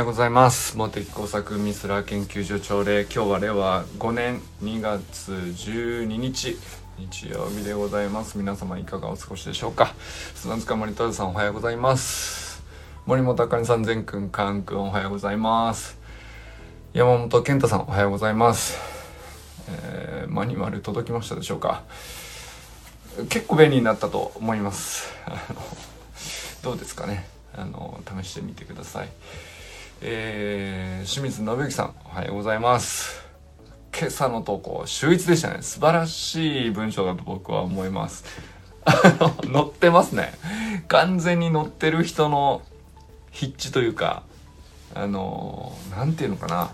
ようございます。茂木工作ミスラー研究所朝礼今日は令和5年2月12日日曜日でございます。皆様いかがお過ごしでしょうか。砂塚森田さんおはようございます。森本あかりさん善くんかんくんおはようございます。山本健太さんおはようございます、えーマニュアル届きましたでしょうか。結構便利になったと思います。どうですかね。あの試してみてください。えー、清水信之さんおはようございます。今朝の投稿秀逸でしたね。素晴らしい文章だと僕は思います。あの載ってますね。完全に載ってる人の筆致というかあのなんていうのかな。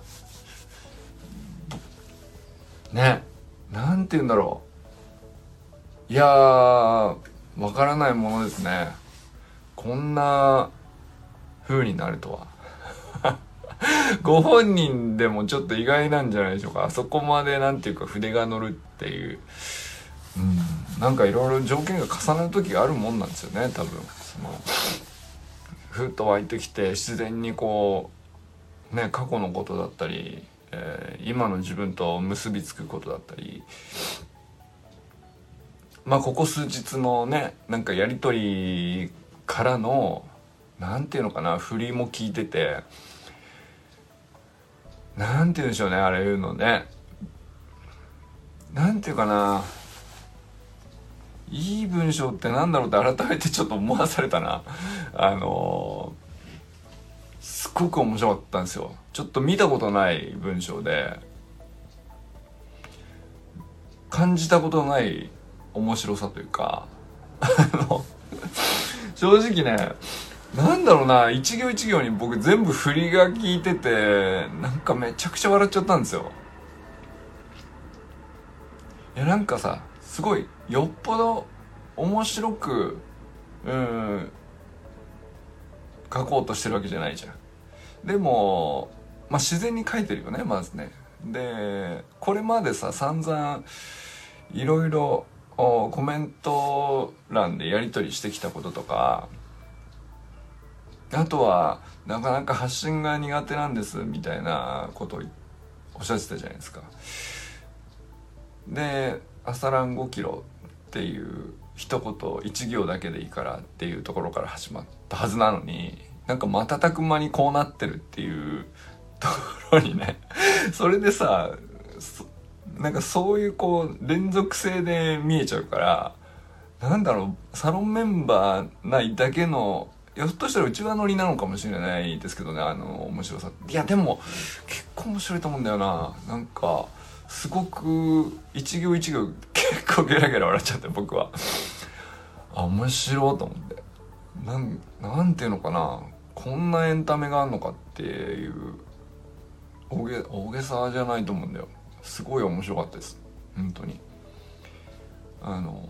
ねなんて言うんだろう。いやーわからないものですね。こんな風になるとは。ご本人でもちょっと意外なんじゃないでしょうか。あそこまでなんていうか筆が乗るっていう。うん。なんかいろいろ条件が重なる時があるもんなんですよね多分。そのふっと湧いてきて自然にこうね過去のことだったり、えー今の自分と結びつくことだったり。まあここ数日のねなんかやり取りからのなんていうのかな振りも聞いてて。なんて言うんでしょうねあれいうのね。なんていうかな。いい文章ってなんだろうって改めてちょっと思わされたな。あのすっごく面白かったんですよ。ちょっと見たことない文章で。感じたことない面白さというか。あの正直ねなんだろうな一行一行に僕全部振りが効いててなんかめちゃくちゃ笑っちゃったんですよ。いやなんかさすごいよっぽど面白くうん書こうとしてるわけじゃないじゃん。でもまあ自然に書いてるよねまずね。でこれまでさ散々いろいろコメント欄でやり取りしてきたこととかあとはなかなか発信が苦手なんですみたいなことをおっしゃってたじゃないですか。で「朝ラン5キロ」っていう一言一行だけでいいからっていうところから始まったはずなのになんか瞬く間にこうなってるっていうところにね それでさなんかそういうこう連続性で見えちゃうからなんだろうサロンメンバーないだけのひょっとしたら内輪乗りなのかもしれないですけどねあの面白さ。いやでも結構面白いと思うんだよな。なんかすごく一行一行結構ゲラゲラ笑っちゃって僕は。あ面白いと思って。なんなんていうのかな。こんなエンタメがあるのかっていう大げ大げさじゃないと思うんだよ。すごい面白かったです。本当に。あの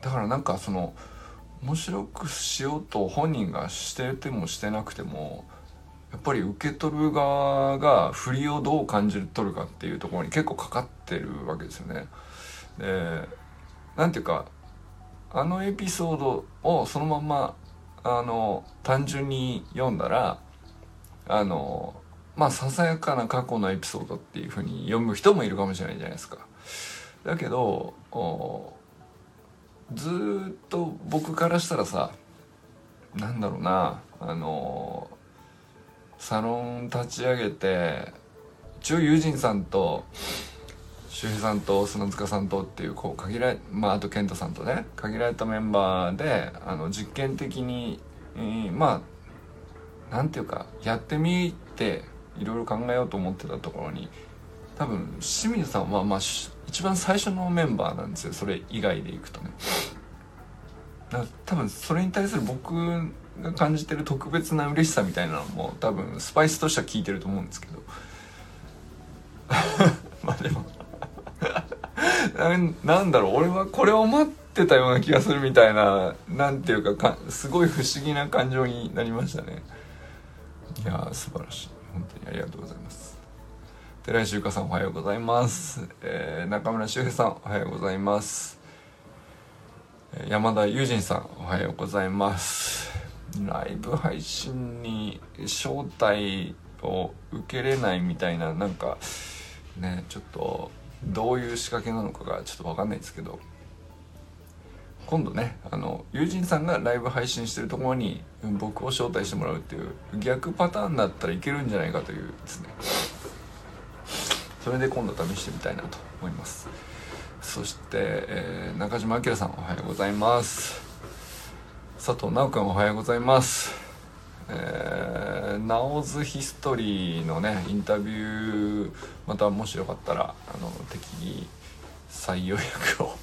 だからなんかその面白くしようと本人がしててもしてなくてもやっぱり受け取る側が振りをどう感じ取るかっていうところに結構かかってるわけですよね。でなんていうかあのエピソードをそのままあの単純に読んだらあのまあささやかな過去のエピソードっていうふうに読む人もいるかもしれないじゃないですか。だけどずっと僕からしたらさなんだろうなあのサロン立ち上げて一応友人さんと周平さんと砂塚さんとっていうこう限られまああと健太さんとね限られたメンバーであの実験的に、えーまあなんていうかやってみていろいろ考えようと思ってたところに多分清水さんはまあ一番最初のメンバーなんですよ。それ以外でいくとね。多分それに対する僕が感じてる特別な嬉しさみたいなのも多分スパイスとしては効いてると思うんですけど。まあでも。なんだろう。俺はこれを待ってたような気がするみたいななんていうかすごい不思議な感情になりましたね。いやー素晴らしい。本当にありがとうございます。寺井修香さんおはようございます、えー中村修平さんおはようございます。山田友人さんおはようございます。ライブ配信に招待を受けれないみたいななんかねちょっとどういう仕掛けなのかがちょっと分かんないですけど。今度ねあの友人さんがライブ配信してるところに僕を招待してもらうっていう逆パターンだったらいけるんじゃないかというですね。それで今度試してみたいなと思います。そして、えー、中島明さんおはようございます。佐藤直君おはようございます。えー、ナオズヒストリーのねインタビューまたもしよかったらあの適宜採用役を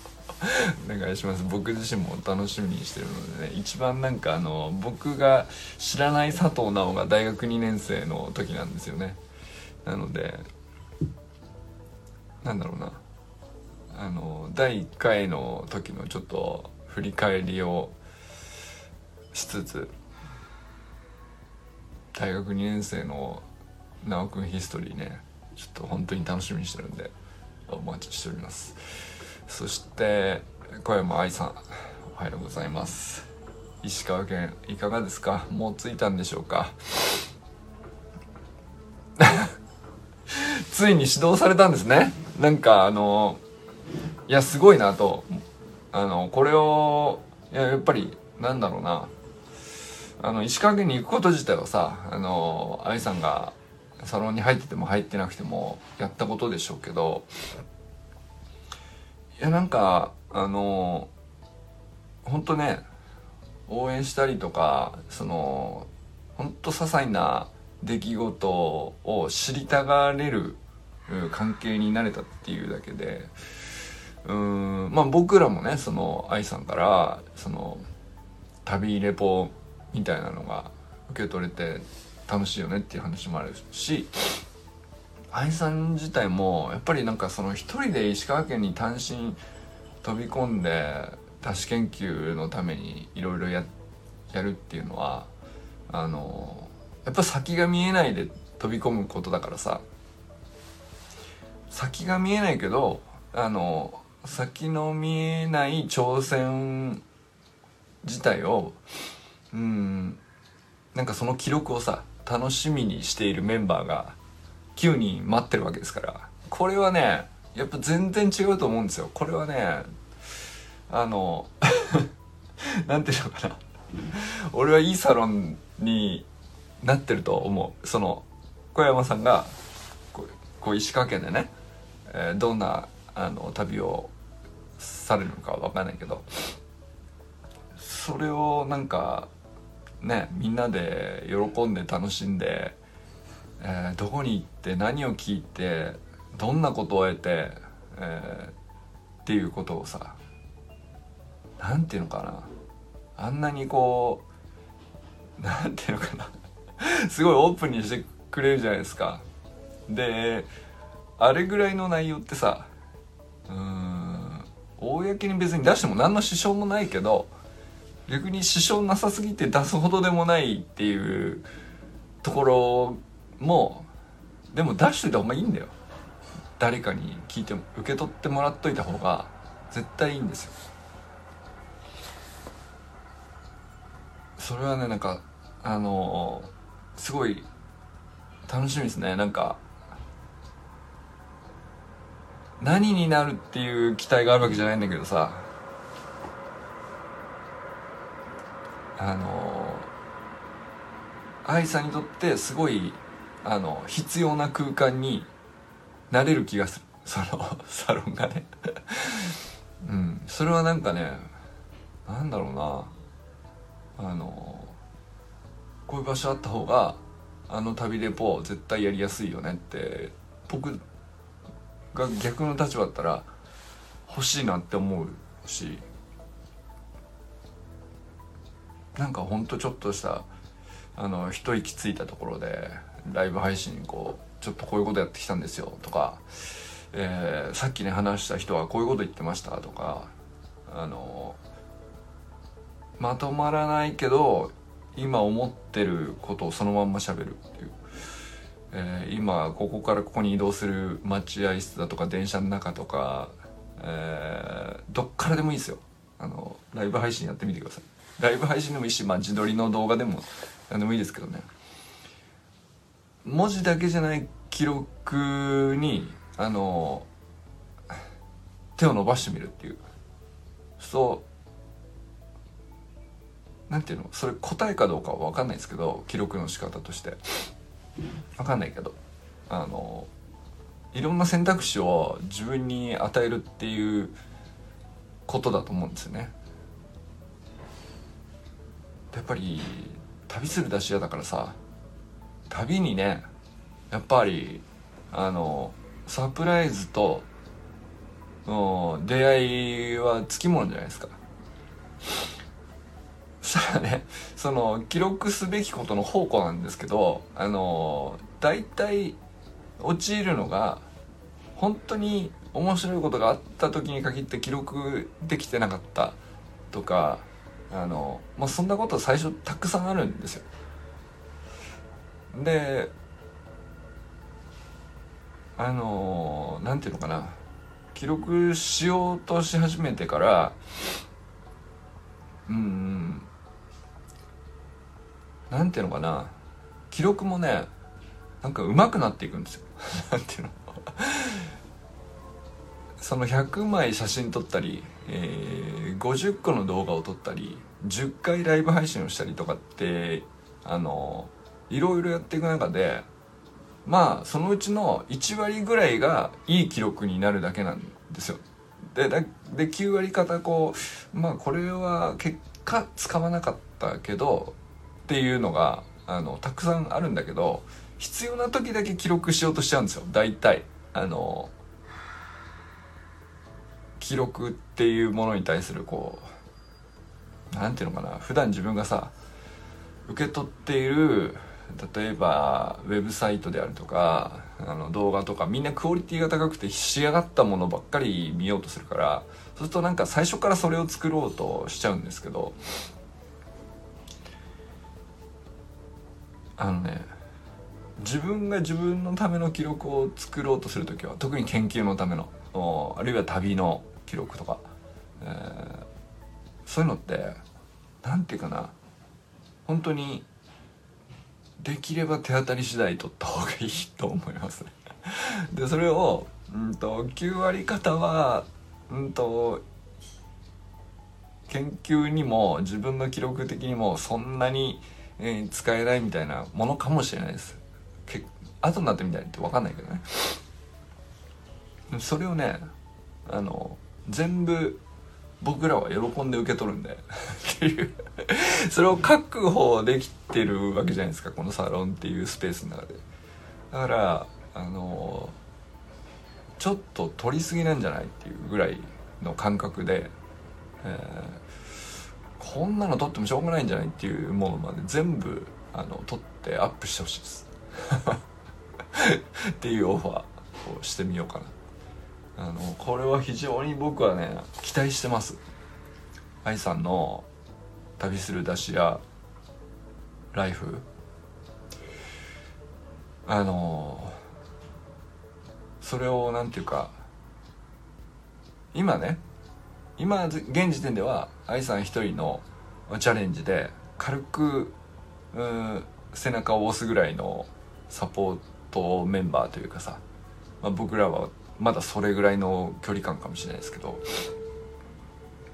お願いします。僕自身も楽しみにしてるのでね一番なんかあの僕が知らない佐藤直が大学2年生の時なんですよね。なのでなんだろうな。あの第1回の時のちょっと振り返りをしつつ大学2年生の直くんヒストリーねちょっと本当に楽しみにしてるんでお待ちしております。そして小山愛さんおはようございます。石川県いかがですか？もう着いたんでしょうか？ついに指導されたんですね。なんかあのいやすごいなと。あのこれをいややっぱりなんだろうな。あの石川県に行くこと自体はさあの愛さんがサロンに入ってても入ってなくてもやったことでしょうけどいやなんかあの本当ね応援したりとかその本当些細な出来事を知りたがれる関係になれたっていうだけでうんまあ僕らもねその愛さんからその旅レポみたいなのが受け取れて楽しいよねっていう話もあるし愛さん自体もやっぱりなんかその一人で石川県に単身飛び込んで多子研究のためにいろいろやるっていうのはあのやっぱ先が見えないで飛び込むことだからさ先が見えないけどあの先の見えない挑戦自体をうんなんかその記録をさ楽しみにしているメンバーが9人待ってるわけですから。これはねやっぱ全然違うと思うんですよ。これはねあの なんていうのかな。俺はいいサロンになってると思う。その小山さんがこう石川県でね、えー、どんなあの旅をされるのかは分かんないけどそれをなんかねみんなで喜んで楽しんで、えー、どこに行って何を聞いてどんなことを得て、えー、っていうことをさ何て言うのかなあんなにこう何て言うのかなすごいオープンにしてくれるじゃないですか。であれぐらいの内容ってさうん公に別に出しても何の支障もないけど逆に支障なさすぎて出すほどでもないっていうところもでも出しといた方がいいんだよ。誰かに聞いても受け取ってもらっといた方が絶対いいんですよ。それはねなんかあのー、すごい楽しみですね。なんか何になるっていう期待があるわけじゃないんだけどさ。あの愛さんにとってすごいあの必要な空間になれる気がする。そのサロンがね。うん。それはなんかねなんだろうな。あのこういう場所あった方があの旅レポ絶対やりやすいよねって僕が逆の立場だったら欲しいなって思うしなんかほんとちょっとしたあの一息ついたところでライブ配信こうちょっとこういうことやってきたんですよとか、えー、さっきね話した人はこういうこと言ってましたとかあのまとまらないけど今思ってることをそのまんま喋るっていう、えー、今ここからここに移動する待合室だとか電車の中とか、えー、どっからでもいいですよ。あのライブ配信やってみてください。ライブ配信でもいいし、まあ、自撮りの動画でも何でもいいですけどね。文字だけじゃない記録にあの手を伸ばしてみるっていう。そうなんていうの？それ答えかどうかは分かんないですけど記録の仕方として。分かんないけどあのいろんな選択肢を自分に与えるっていうことだと思うんですよね。やっぱり旅する出し屋だからさ旅にねやっぱりあのサプライズと出会いはつきものじゃないですか。そしたらねその記録すべきことの宝庫なんですけどあの大体陥るのが本当に面白いことがあった時に限って記録できてなかったとかあの、まあ、そんなこと最初たくさんあるんですよ。であのなんていうのかな記録しようとし始めてからうんなんていうのかな。記録もねなんか上手くなっていくんですよ。なんていうの。その100枚写真撮ったり、えー、50個の動画を撮ったり10回ライブ配信をしたりとかってあのいろいろやっていく中でまあそのうちの1割ぐらいがいい記録になるだけなんですよ。でで9割方こうまあこれは結果使わなかったけどっていうのがあのたくさんあるんだけど必要な時だけ記録しようとしちゃうんですよ大体。あの記録っていうものに対するこう何ていうのかな普段自分がさ受け取っている例えばウェブサイトであるとかあの動画とかみんなクオリティが高くて仕上がったものばっかり見ようとするからそうするとなんか最初からそれを作ろうとしちゃうんですけどあのね自分が自分のための記録を作ろうとする時は特に研究のためのあるいは旅の記録とか、えー、そういうのって何て言うかな本当にできれば手当たり次第取った方がいいと思います。ね でそれを、うんと、9割方は、うんと、研究にも自分の記録的にもそんなに、えー、使えないみたいなものかもしれないです。け後になってみたいって分かんないけどね。それをねあの全部僕らは喜んで受け取るんでっていう。それを確保できてるわけじゃないですかこのサロンっていうスペースの中で。だからあのちょっと取りすぎなんじゃないっていうぐらいの感覚で、えー、こんなの撮ってもしょうがないんじゃないっていうものまで全部あの撮ってアップしてほしいです。っていうオファーをしてみようかな。あのこれは非常に僕はね期待してます。愛さんの旅する出し屋ライフ。あのそれをなんていうか今ね今現時点では愛さん一人のチャレンジで軽く背中を押すぐらいのサポートメンバーというかさ、まあ、僕らはまだそれぐらいの距離感かもしれないですけど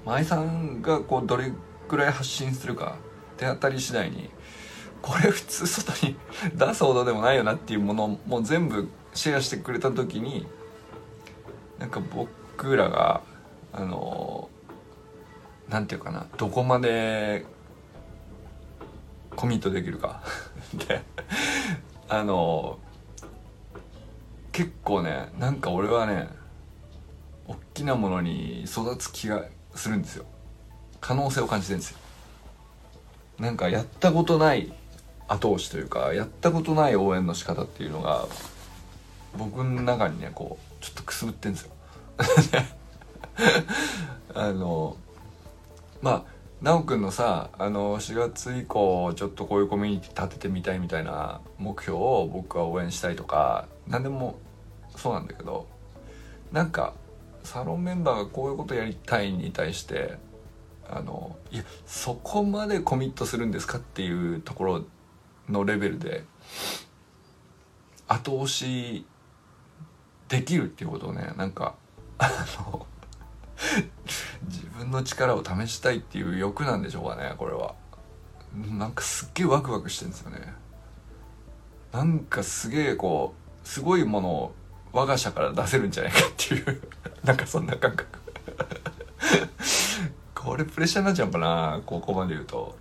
愛さんがこうどれぐらい発信するか手当たり次第にこれ普通外に 出すほどでもないよなっていうものも全部シェアしてくれた時になんか僕らがあのなんていうかなどこまでコミットできるか。であの結構ねなんか俺はね大きなものに育つ気がするんですよ。可能性を感じてるんですよ。なんかやったことない後押しというかやったことない応援の仕方っていうのが僕の中にねこうちょっとくすぶってんですよ。あのまあ奈くんのさあの4月以降ちょっとこういうコミュニティ立ててみたいみたいな目標を僕は応援したいとか何でもそうなんだけどなんかサロンメンバーがこういうことやりたいに対してあのいやそこまでコミットするんですかっていうところのレベルで後押しできるっていうことをねなんかあの自分の力を試したいっていう欲なんでしょうかねこれは。なんかすっげえワクワクしてるんですよね。なんかすげえこうすごいものを我が社から出せるんじゃないかっていう。なんかそんな感覚。これプレッシャーになっちゃうのかなここまで言うと。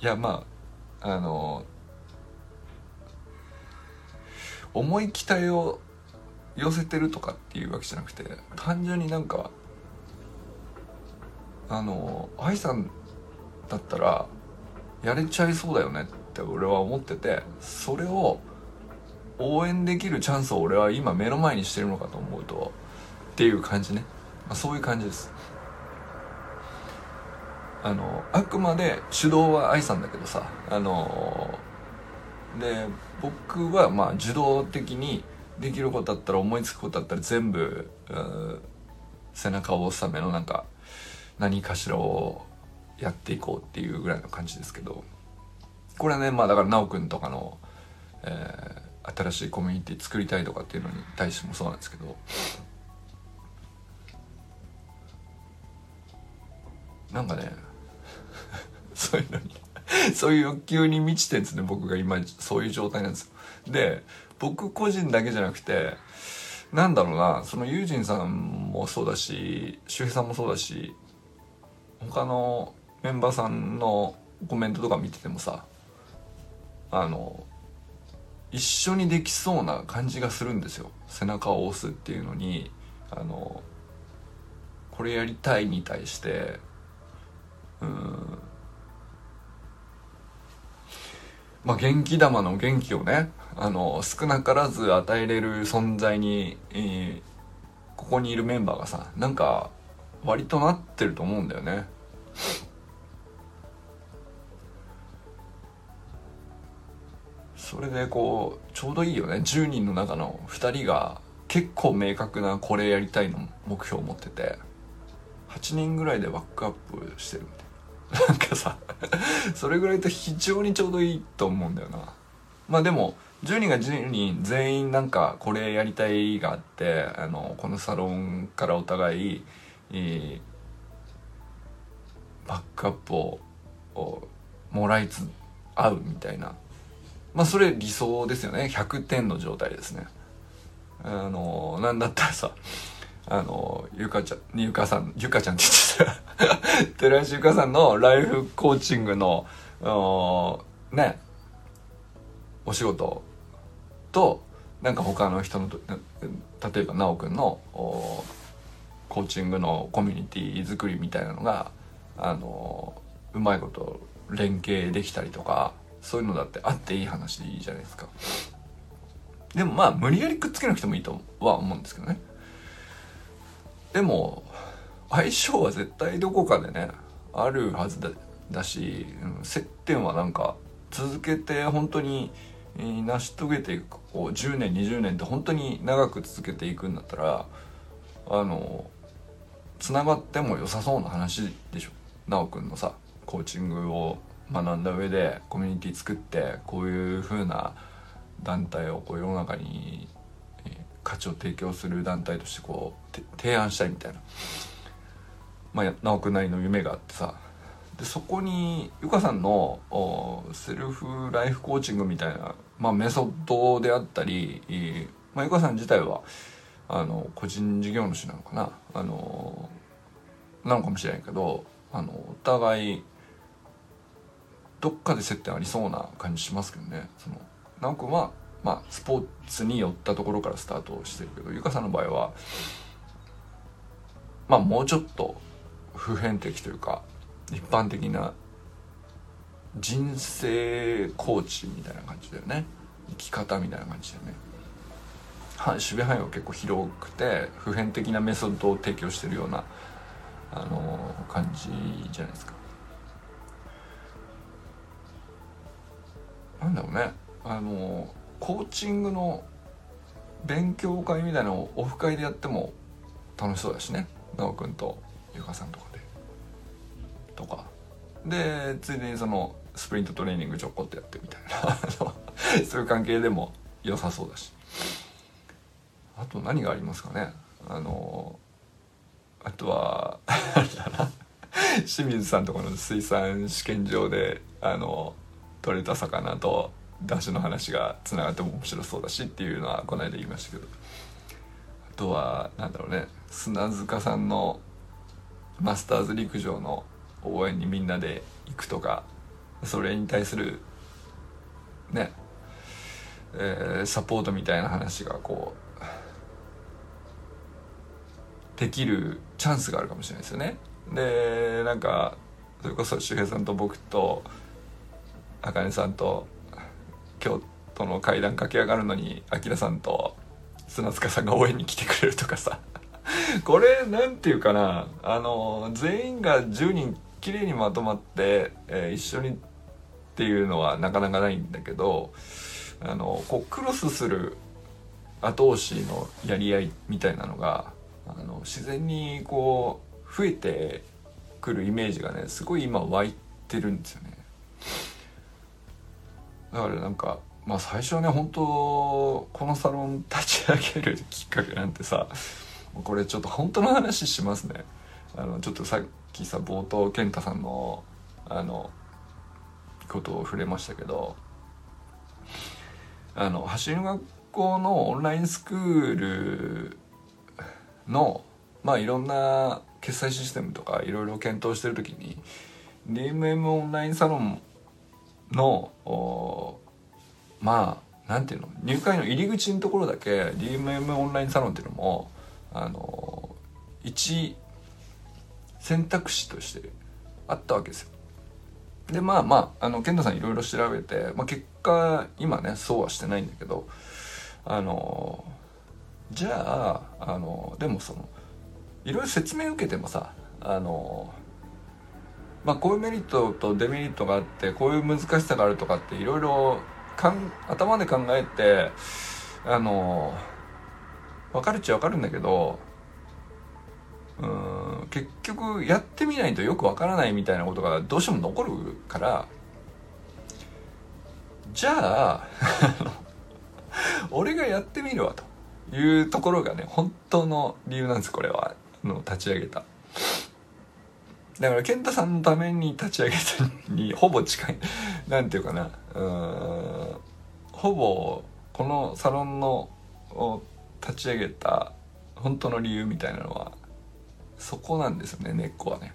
いやまああの重い期待を寄せてるとかっていうわけじゃなくて単純になんかあの愛さんだったらやれちゃいそうだよねって俺は思っててそれを応援できるチャンスを俺は今目の前にしてるのかと思うとっていう感じね、まあ、そういう感じです。あのあくまで主導は愛さんだけどさあので僕はまあ受動的にできることだったら思いつくことだったら全部背中を押すためのなんか何かしらをやっていこうっていうぐらいの感じですけどこれはねまあだから奈くんとかの、えー、新しいコミュニティ作りたいとかっていうのに対してもそうなんですけどなんかね そういうのにそういう欲求に満ちてんですね僕が今そういう状態なんですよ。で僕個人だけじゃなくてなんだろうなそのユージンさんもそうだし周平さんもそうだし他のメンバーさんのコメントとか見ててもさあの一緒にできそうな感じがするんですよ。背中を押すっていうのにあのこれやりたいに対してうんまあ元気玉の元気をねあの少なからず与えれる存在に、えー、ここにいるメンバーがさなんか割となってると思うんだよね。それでこうちょうどいいよね。10人の中の2人が結構明確なこれやりたいの目標を持ってて。8人ぐらいでバックアップしてるみたいな。なんかさそれぐらいと非常にちょうどいいと思うんだよな。まあでも10人が10人全員なんかこれやりたいがあってあのこのサロンからお互い、えーバックアップをもらいつ合うみたいな。まあそれ理想ですよね。100点の状態ですね。あのなんだったらさあのゆかちゃんゆかさんゆかちゃんって言ってた。寺橋ゆかさんのライフコーチングのねお仕事。となんか他の人の例えば奈くんのコーチングのコミュニティ作りみたいなのがあのうまいこと連携できたりとかそういうのだってあっていい話でいいじゃないですか。でもまあ無理やりくっつけなくてもいいとは思うんですけどね。でも相性は絶対どこかでねあるはずだだし、うん、接点はなんか続けて本当に成し遂げていくこう10年20年って本当に長く続けていくんだったらあのつながっても良さそうな話でしょ？奈くんのさコーチングを学んだ上でコミュニティ作ってこういう風な団体をこう世の中に価値を提供する団体としてこう提案したいみたいな。まあ直くんなりの夢があってさ。でそこにゆかさんのセルフライフコーチングみたいな、まあ、メソッドであったり、まあ、ゆかさん自体はあの個人事業主なのかな？あのなのかもしれないけどあのお互いどっかで接点ありそうな感じしますけどね。その直君は、まあ、スポーツに寄ったところからスタートしてるけどゆかさんの場合はまあもうちょっと普遍的というか一般的な人生コーチみたいな感じだよね。生き方みたいな感じだよね。守備範囲は結構広くて普遍的なメソッドを提供してるようなあの感じじゃないですか。なんだろうね。あのコーチングの勉強会みたいなのをオフ会でやっても楽しそうだしね。奈くんとゆかさんとかで。とか。でついでにそのスプリントトレーニングちょこっとやってみたいな。そういう関係でも良さそうだし。と何がありますかね？あのあとは 清水さんとこの水産試験場であの取れた魚と出汁の話がつながっても面白そうだしっていうのはこの間言いましたけど。あとはなんだろうね。砂塚さんのマスターズ陸上の応援にみんなで行くとかそれに対するね、えー、サポートみたいな話がこうできるチャンスがあるかもしれないですよね。でなんかそれこそ周平さんと僕と茜さんと京都の階段駆け上がるのに明さんと砂塚さんが応援に来てくれるとかさ これなんていうかなあの全員が10人きれいにまとまって、えー、一緒にっていうのはなかなかないんだけどあのこうクロスする後押しのやり合いみたいなのがあの自然にこう増えてくるイメージがねすごい今湧いてるんですよね。だからなんかまあ最初はね本当このサロン立ち上げるきっかけなんてさこれちょっと本当の話しますね。あのちょっとさっきさ冒頭健太さんのあのことを触れましたけどあの走りの学校のオンラインスクールのまあいろんな決済システムとかいろいろ検討してる時に DMM オンラインサロンのまあなんていうの入会の入り口のところだけ DMM オンラインサロンっていうのもあの一選択肢としてあったわけですよ。でまあまああの健太さんいろいろ調べて、まあ、結果今ねそうはしてないんだけどあのじゃああのでもそのいろいろ説明受けてもさあのまあこういうメリットとデメリットがあってこういう難しさがあるとかっていろいろ頭で考えてあの分かるっちゃ分かるんだけどうん結局やってみないとよく分からないみたいなことがどうしても残るからじゃあ俺がやってみるわと。いうところがね本当の理由なんですこれは。の立ち上げた。だから健太さんのために立ち上げたにほぼ近いなんていうかな。うんほぼこのサロンのを立ち上げた本当の理由みたいなのはそこなんですよね根っこはね。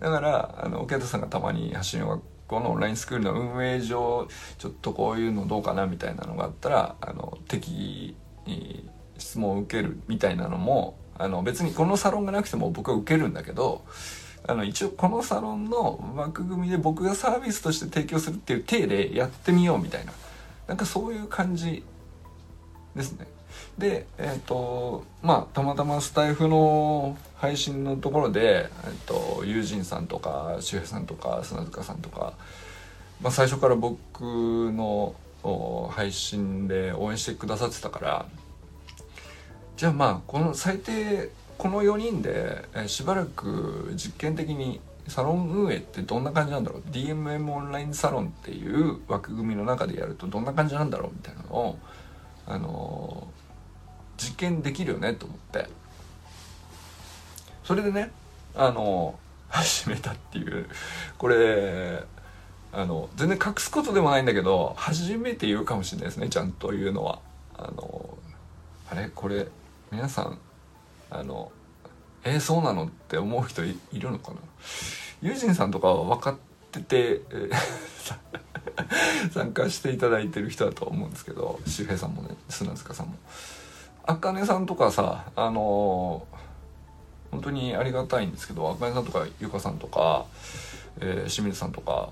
だからあの健太さんがたまに橋の学校のオンラインスクールの運営上ちょっとこういうのどうかなみたいなのがあったらあの適宜質問を受けるみたいなのもあの別にこのサロンがなくても僕は受けるんだけどあの一応このサロンの枠組みで僕がサービスとして提供するっていう体でやってみようみたいななんかそういう感じですね。でえっ、ー、とまあたまたまスタイフの配信のところで、えーと、友人さんとか周平さんとか砂塚さんとか、まあ、最初から僕の配信で応援してくださってたからじゃあまあこの最低この4人で、えしばらく実験的にサロン運営ってどんな感じなんだろう？DMM オンラインサロンっていう枠組みの中でやるとどんな感じなんだろう？みたいなのをあの、実験できるよねと思って。それでねあの、始めたっていう。これあの全然隠すことでもないんだけど初めて言うかもしれないですねちゃんと言うのは。あのあれ？これ皆さんあのえー、そうなのって思う人いるのかな？ユージンさんとかは分かってて、えー、参加していただいてる人だと思うんですけど周平さんもね砂塚さんも。あかねさんとかさあのー、本当にありがたいんですけどあかねさんとかゆかさんとか、えー、清水さんとか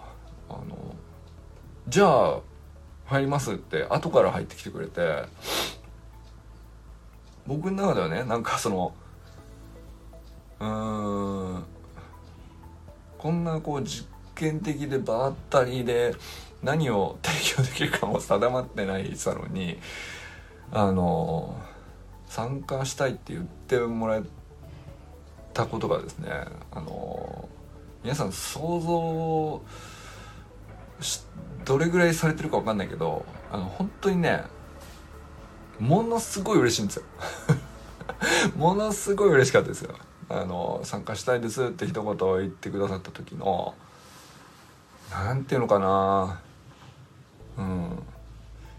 あのじゃあ入りますって後から入ってきてくれて僕の中ではねなんかそのうんこんなこう実験的で場ったりで何を提供できるかも定まってないサロンにあの参加したいって言ってもらえたことがですねあの皆さん想像どれぐらいされてるか分かんないけどあの本当にねものすごい嬉しいんですよ。ものすごい嬉しかったですよ。あの参加したいですって一言言ってくださった時のなんていうのかな。うん。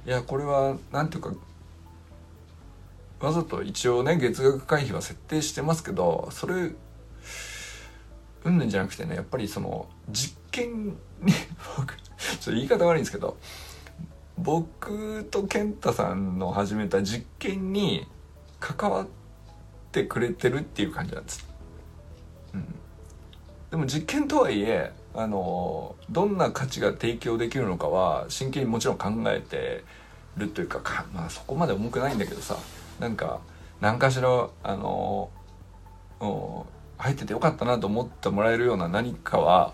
いやこれはなんていうかわざと一応ね月額会費は設定してますけどそれうんぬんじゃなくてねやっぱりその実験に僕ちょっと言い方悪いんですけど僕と健太さんの始めた実験に関わってくれてるっていう感じなんです。うん、でも実験とはいえあのどんな価値が提供できるのかは真剣にもちろん考えてるというかか、まあ、そこまで重くないんだけどさなんか何かしらあの入っててよかったなと思ってもらえるような何かは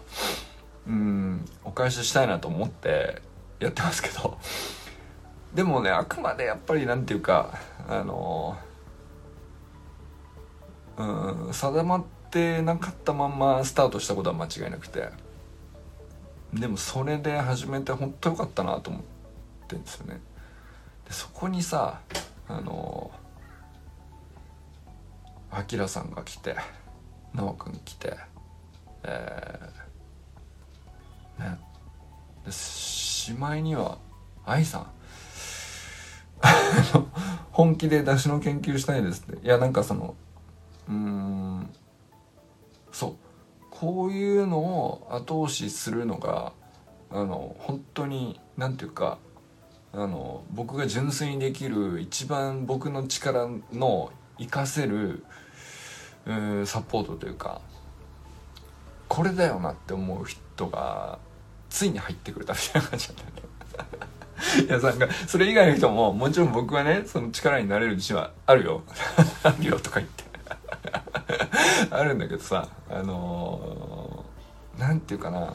うんお返ししたいなと思ってやってますけど。でもねあくまでやっぱりなんていうかあのうん定まってなかったまんまスタートしたことは間違いなくて。でもそれで始めて本当よかったなと思ってんですよね。でそこにさあのあきらさんが来て奈くん来てえー、ねでしまいには愛さん。本気で出汁の研究したいですって。いやなんかそのうんそう。こういうのを後押しするのがあの本当に何て言うかあの僕が純粋にできる一番僕の力の活かせるサポートというかこれだよなって思う人がついに入ってくれたみたいな感じだった いやさんかそれ以外の人ももちろん僕はねその力になれる自信はあるよ。あるよとか言って。あるんだけどさあのー、なんていうかな。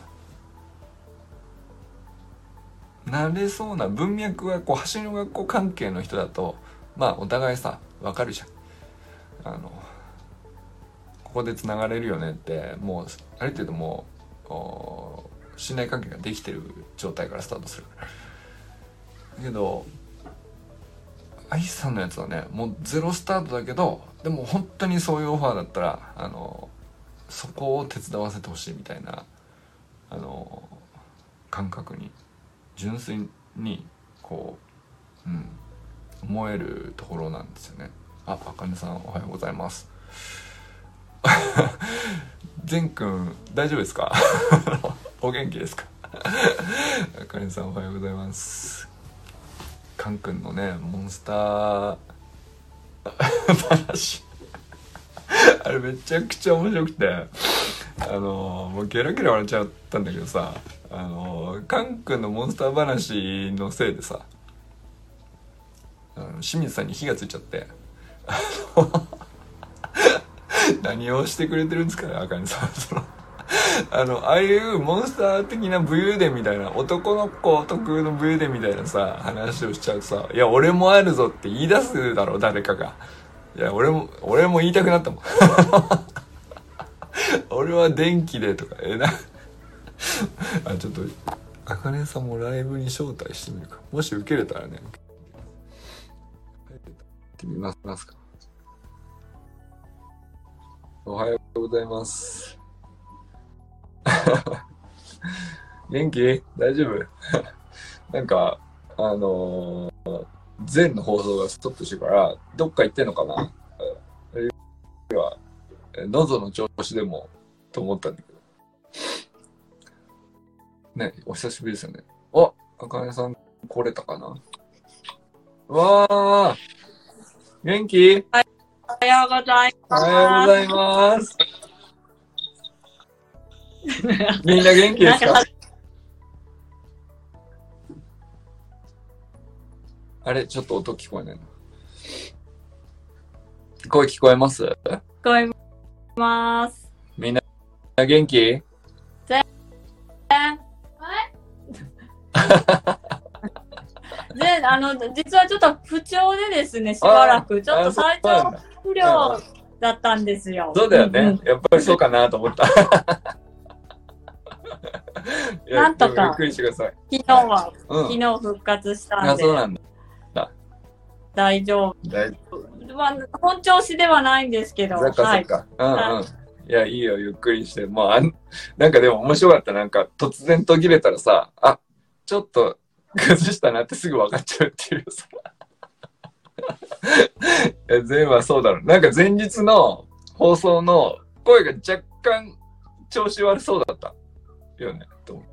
なれそうな文脈がこう橋の学校関係の人だとまあお互いさ分かるじゃん。あのここでつながれるよねってもうある程度もう信頼関係ができてる状態からスタートするだけどアイスさんのやつはねもうゼロスタートだけどでも本当にそういうオファーだったらあのそこを手伝わせてほしいみたいなあの感覚に純粋にこう、うん、思えるところなんですよね。ああかねさんおはようございます。善くん大丈夫ですか？お元気ですか？あかねさんおはようございます。カンくんのねモンスター話。あれめちゃくちゃ面白くて。あのもうゲラゲラ笑っちゃったんだけどさ。あのカン君のモンスター話のせいでさ。あの清水さんに火がついちゃって。何をしてくれてるんですかねあかねさん。その あのああいうモンスター的な武勇伝みたいな男の子特有の武勇伝みたいなさ話をしちゃうとさ「いや俺もあるぞ」って言い出すだろ誰かが。いや俺も俺も言いたくなったもん。俺は電気でとかええなあちょっとあかねさんもライブに招待してみるか。もし受けれたらね。ってみますか。おはようございます。元気？大丈夫？なんかあのー、前の放送がストップしてからどっか行ってんのかな？あるいは喉の調子でもと思ったんだけど。ね、お久しぶりですよね。あ、あかねさん来れたかな？わー！元気？おはようございます。おはようございます。みんな元気ですか？あれちょっと音聞こえないな。声聞こえます？聞こえます。みんな元気？で、あの、実はちょっと不調でですね、しばらく、ちょっと体調不良だったんですよ。そうだよね。やっぱりそうかなと思った。なんとかでもゆっくりしてください。昨日は、うん。昨日復活したあ、んでそうなんだ。大丈大丈夫。まあ、本調子ではないんですけど、夫。そっかそはい。っか。うんはうん。いや、いいよ、ゆっくりして。もう、あん、なんかでも面白かった。なんか、突然途切れたらさ、あ、ちょっと崩したなってすぐ分かっちゃうっていうさ。いや全部はそうだろう。なんか前日の放送の声が若干調子悪そうだった。よね。と思う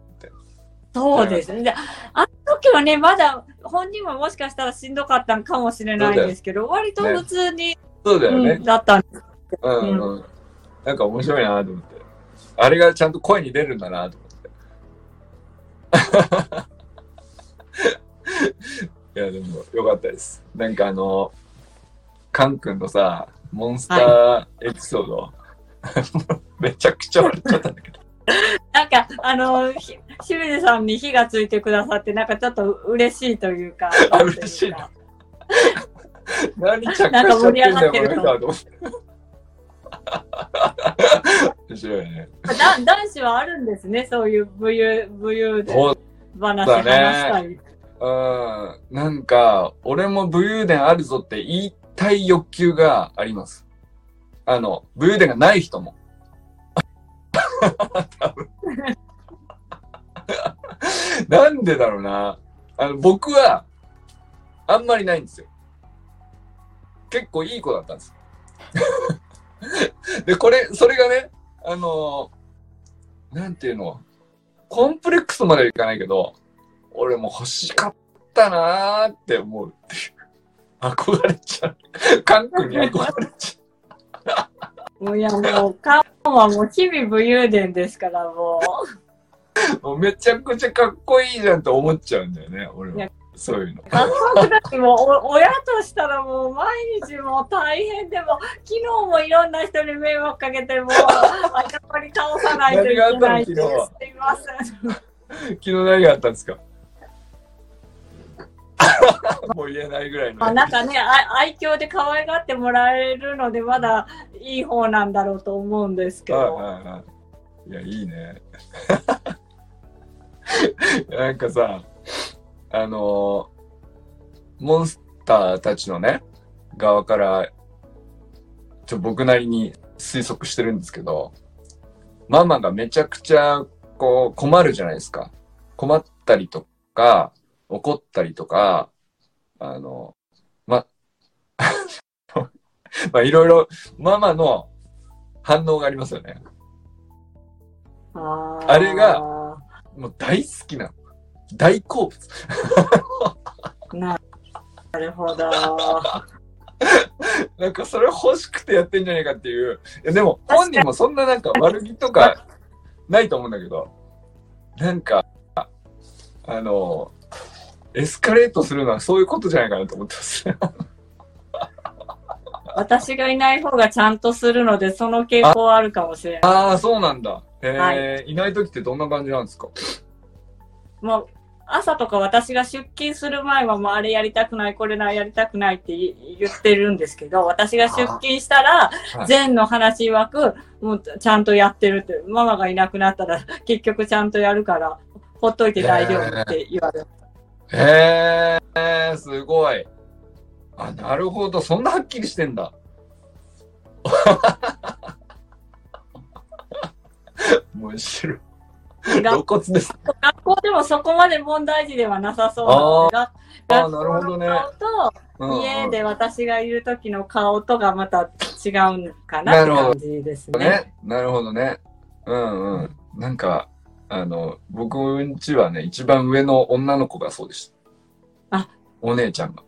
そうですね。であの時はね、まだ本人ももしかしたらしんどかったのかもしれないんですけど、割と普通に、そうだよねうん。だったんです。うんうん。なんか面白いなと思って。あれがちゃんと声に出るんだなと思って。いや、でもよかったです。なんかあの、カン君のさ、モンスターエピソード、めちゃくちゃ笑っちゃったんだけど。なんか、あの、ひ清水さんに火がついてくださって、なんかちょっと嬉しいというか。あ嬉しいな。何着火しちゃってんなんか盛り上がだよ、ってるこの。面白いね。だ男子はあるんですね、そういう武勇、武勇でそう話話したり。うん。なんか、俺も武勇伝あるぞって言いたい欲求があります。あの、武勇伝がない人も。多 分 なんでだろうな。あの、僕は、あんまりないんですよ。結構いい子だったんです。で、これ、それがね、あの、なんていうの、コンプレックスまではいかないけど、俺も欲しかったなーって思うっていう。憧れちゃう。カン君に憧れち もういや、もう、カンはもう日々武勇伝ですから、もゃう。めちゃくちゃかっこいいじゃんって思っちゃうんだよね、俺は。そういうの。も親としたらもう毎日もう大変でも、昨日もいろんな人に迷惑かけて、もう、頭に倒さないといけないすいません。昨日何があったんですか？もう言えないぐらいの。まあ、なんかね、あ愛嬌で可愛がってもらえるので、まだいい方なんだろうと思うんですけはいど。はいはい。いや、いいね。なんかさ、あのーモンスターたちのね、側から、ちょ、僕なりに推測してるんですけど、ママがめちゃくちゃ、こう、困るじゃないですか。困ったりとか、怒ったりとか、あの、ま、まあ、いろいろ、ママの反応がありますよね。あれがもう大好きなの。大好物。ななるほど。なんかそれ欲しくてやってんじゃねえかっていう。いやでも本人もそんななんか悪気とかないと思うんだけど、なんか、あの、エスカレートするのはそういうことじゃないかなと思ってます。私がいない方がちゃんとするので、その傾向はあるかもしれない。ああ、そうなんだ。えー、、はいない時ってどんな感じなんですか？もう、朝とか私が出勤する前は、もうあれやりたくない、これなやりたくないって言言ってるんですけど、私が出勤したらはい、善の話曰く、もうちゃんとやってるって、ママがいなくなったら、結局ちゃんとやるから、ほっといて大丈夫って言われる。へえー、すごい。あ、なるほど。そんなはっきりしてんだ。面白い。露学骨です。学校でもそこまで問題児ではなさそうなので、学なるほどね校の顔と、家で私がいる時の顔とがまた違うかなって感じですね。ね。なるほどね。うんうん。なんか、あの、僕んちはね、一番上の女の子がそうでした。あお姉ちゃんが。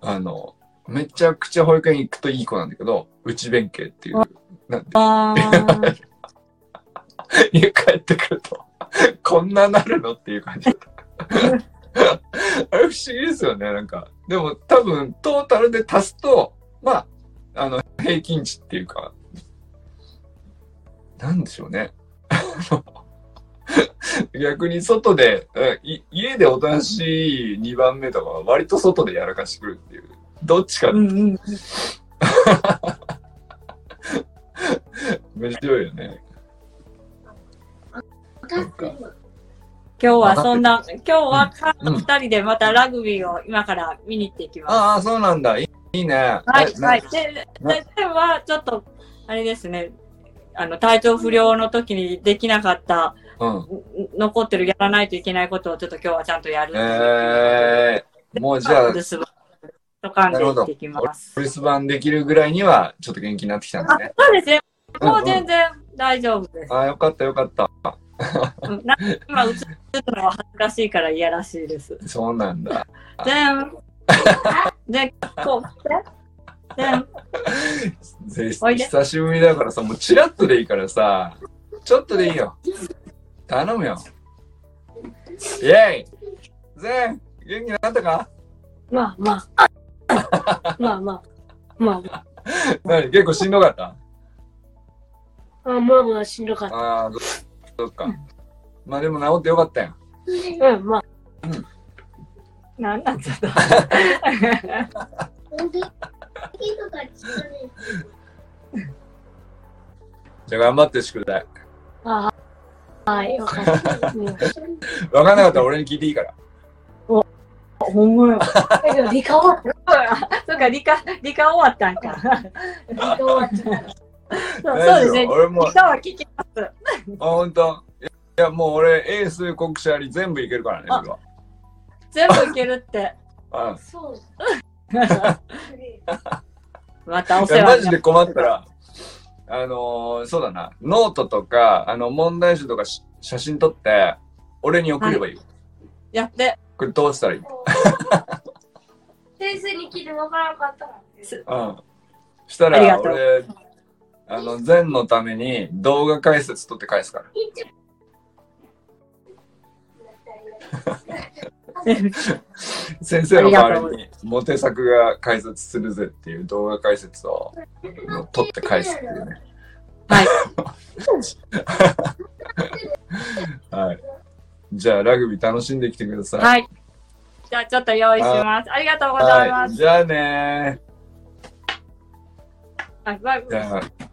あの、めちゃくちゃ保育園行くといい子なんだけど、内弁慶っていう、なんて、家帰ってくると、こんななるのっていう感じだった。あれ不思議ですよね、なんか。でも多分、トータルで足すと、まあ、あの、平均値っていうか、なんでしょうね。逆に外で、家でおとなしい2番目とかは割と外でやらかしてくるっていう。どっちかうんうん。面白いよね。そっか今日はそんな、今日はうん二人でまたラグビーを今から見に行っていきます。ああ、そうなんだ。いいいいね。はい、えはい。で、ででは、ちょっと、あれですね、あの、体調不良の時にできなかった、うん。ん残ってるやらないといけないことをちょっと今日はちゃんとやる。えー、もうじゃあ留、守番とかんで行ってきます。お留守番できるぐらいには、ちょっと元気になってきたんだあね。そうですね。もうんううん全然大丈夫です。ああ、よかったよかった。今映るのは恥ずかしいから嫌らしいです。そうなんだ。全、で、こう、で久しぶりだからさ、もうチラッとでいいからさ、ちょっとでいいよ。頼むよ。イェイゼン元気になったか？まあまあ。ま あまあ。まあまあ。何？結構しんどかった？あまあまあしんどかった。ああ、そそっか。まあでも治ってよかったよ。うん、まあ。なんなんちょっと。じゃあ頑張って宿題。あはい、よかった。うんわかんなかったら俺に聞いていいから。ほんまや。えでも理科終わった。そうか、理科、理科終わったんか。理科終わった。そうですね。俺も理科は聞きます。あ、ほんといや、もう俺、エース、国士あり全部いけるからね、あ俺は。全部いけるって。あそう。またお世話マジで困ったら、あのーそうだな、ノートとか、あの、問題集とかし写真撮って、俺に送ればいいよ。やって。これどうしたらいい？先生に聞いてわからなかったら。うん。したら、ありがとう俺、あの、全のために動画解説撮って返すから。先生の代わりにモテ作が解説するぜっていう動画解説を撮って返すっていうね。はい。はい。じゃあ、ラグビー楽しんできてください。はい。じゃあちょっと用意します。ありがとうございます。じゃあねはいバイー。じゃあ、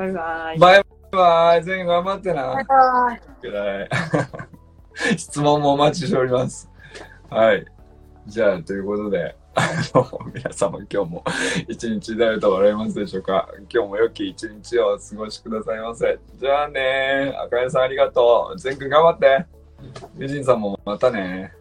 バイバイ。バイバイ。全員頑張ってな。はい。くらい。質問もお待ちしております。はい。じゃあ、ということで、あの、皆様今日も一日誰と笑いますでしょうか？今日も良き一日をお過ごしくださいませ。じゃあね赤谷さんありがとう。全くん頑張って。美人さんもまたね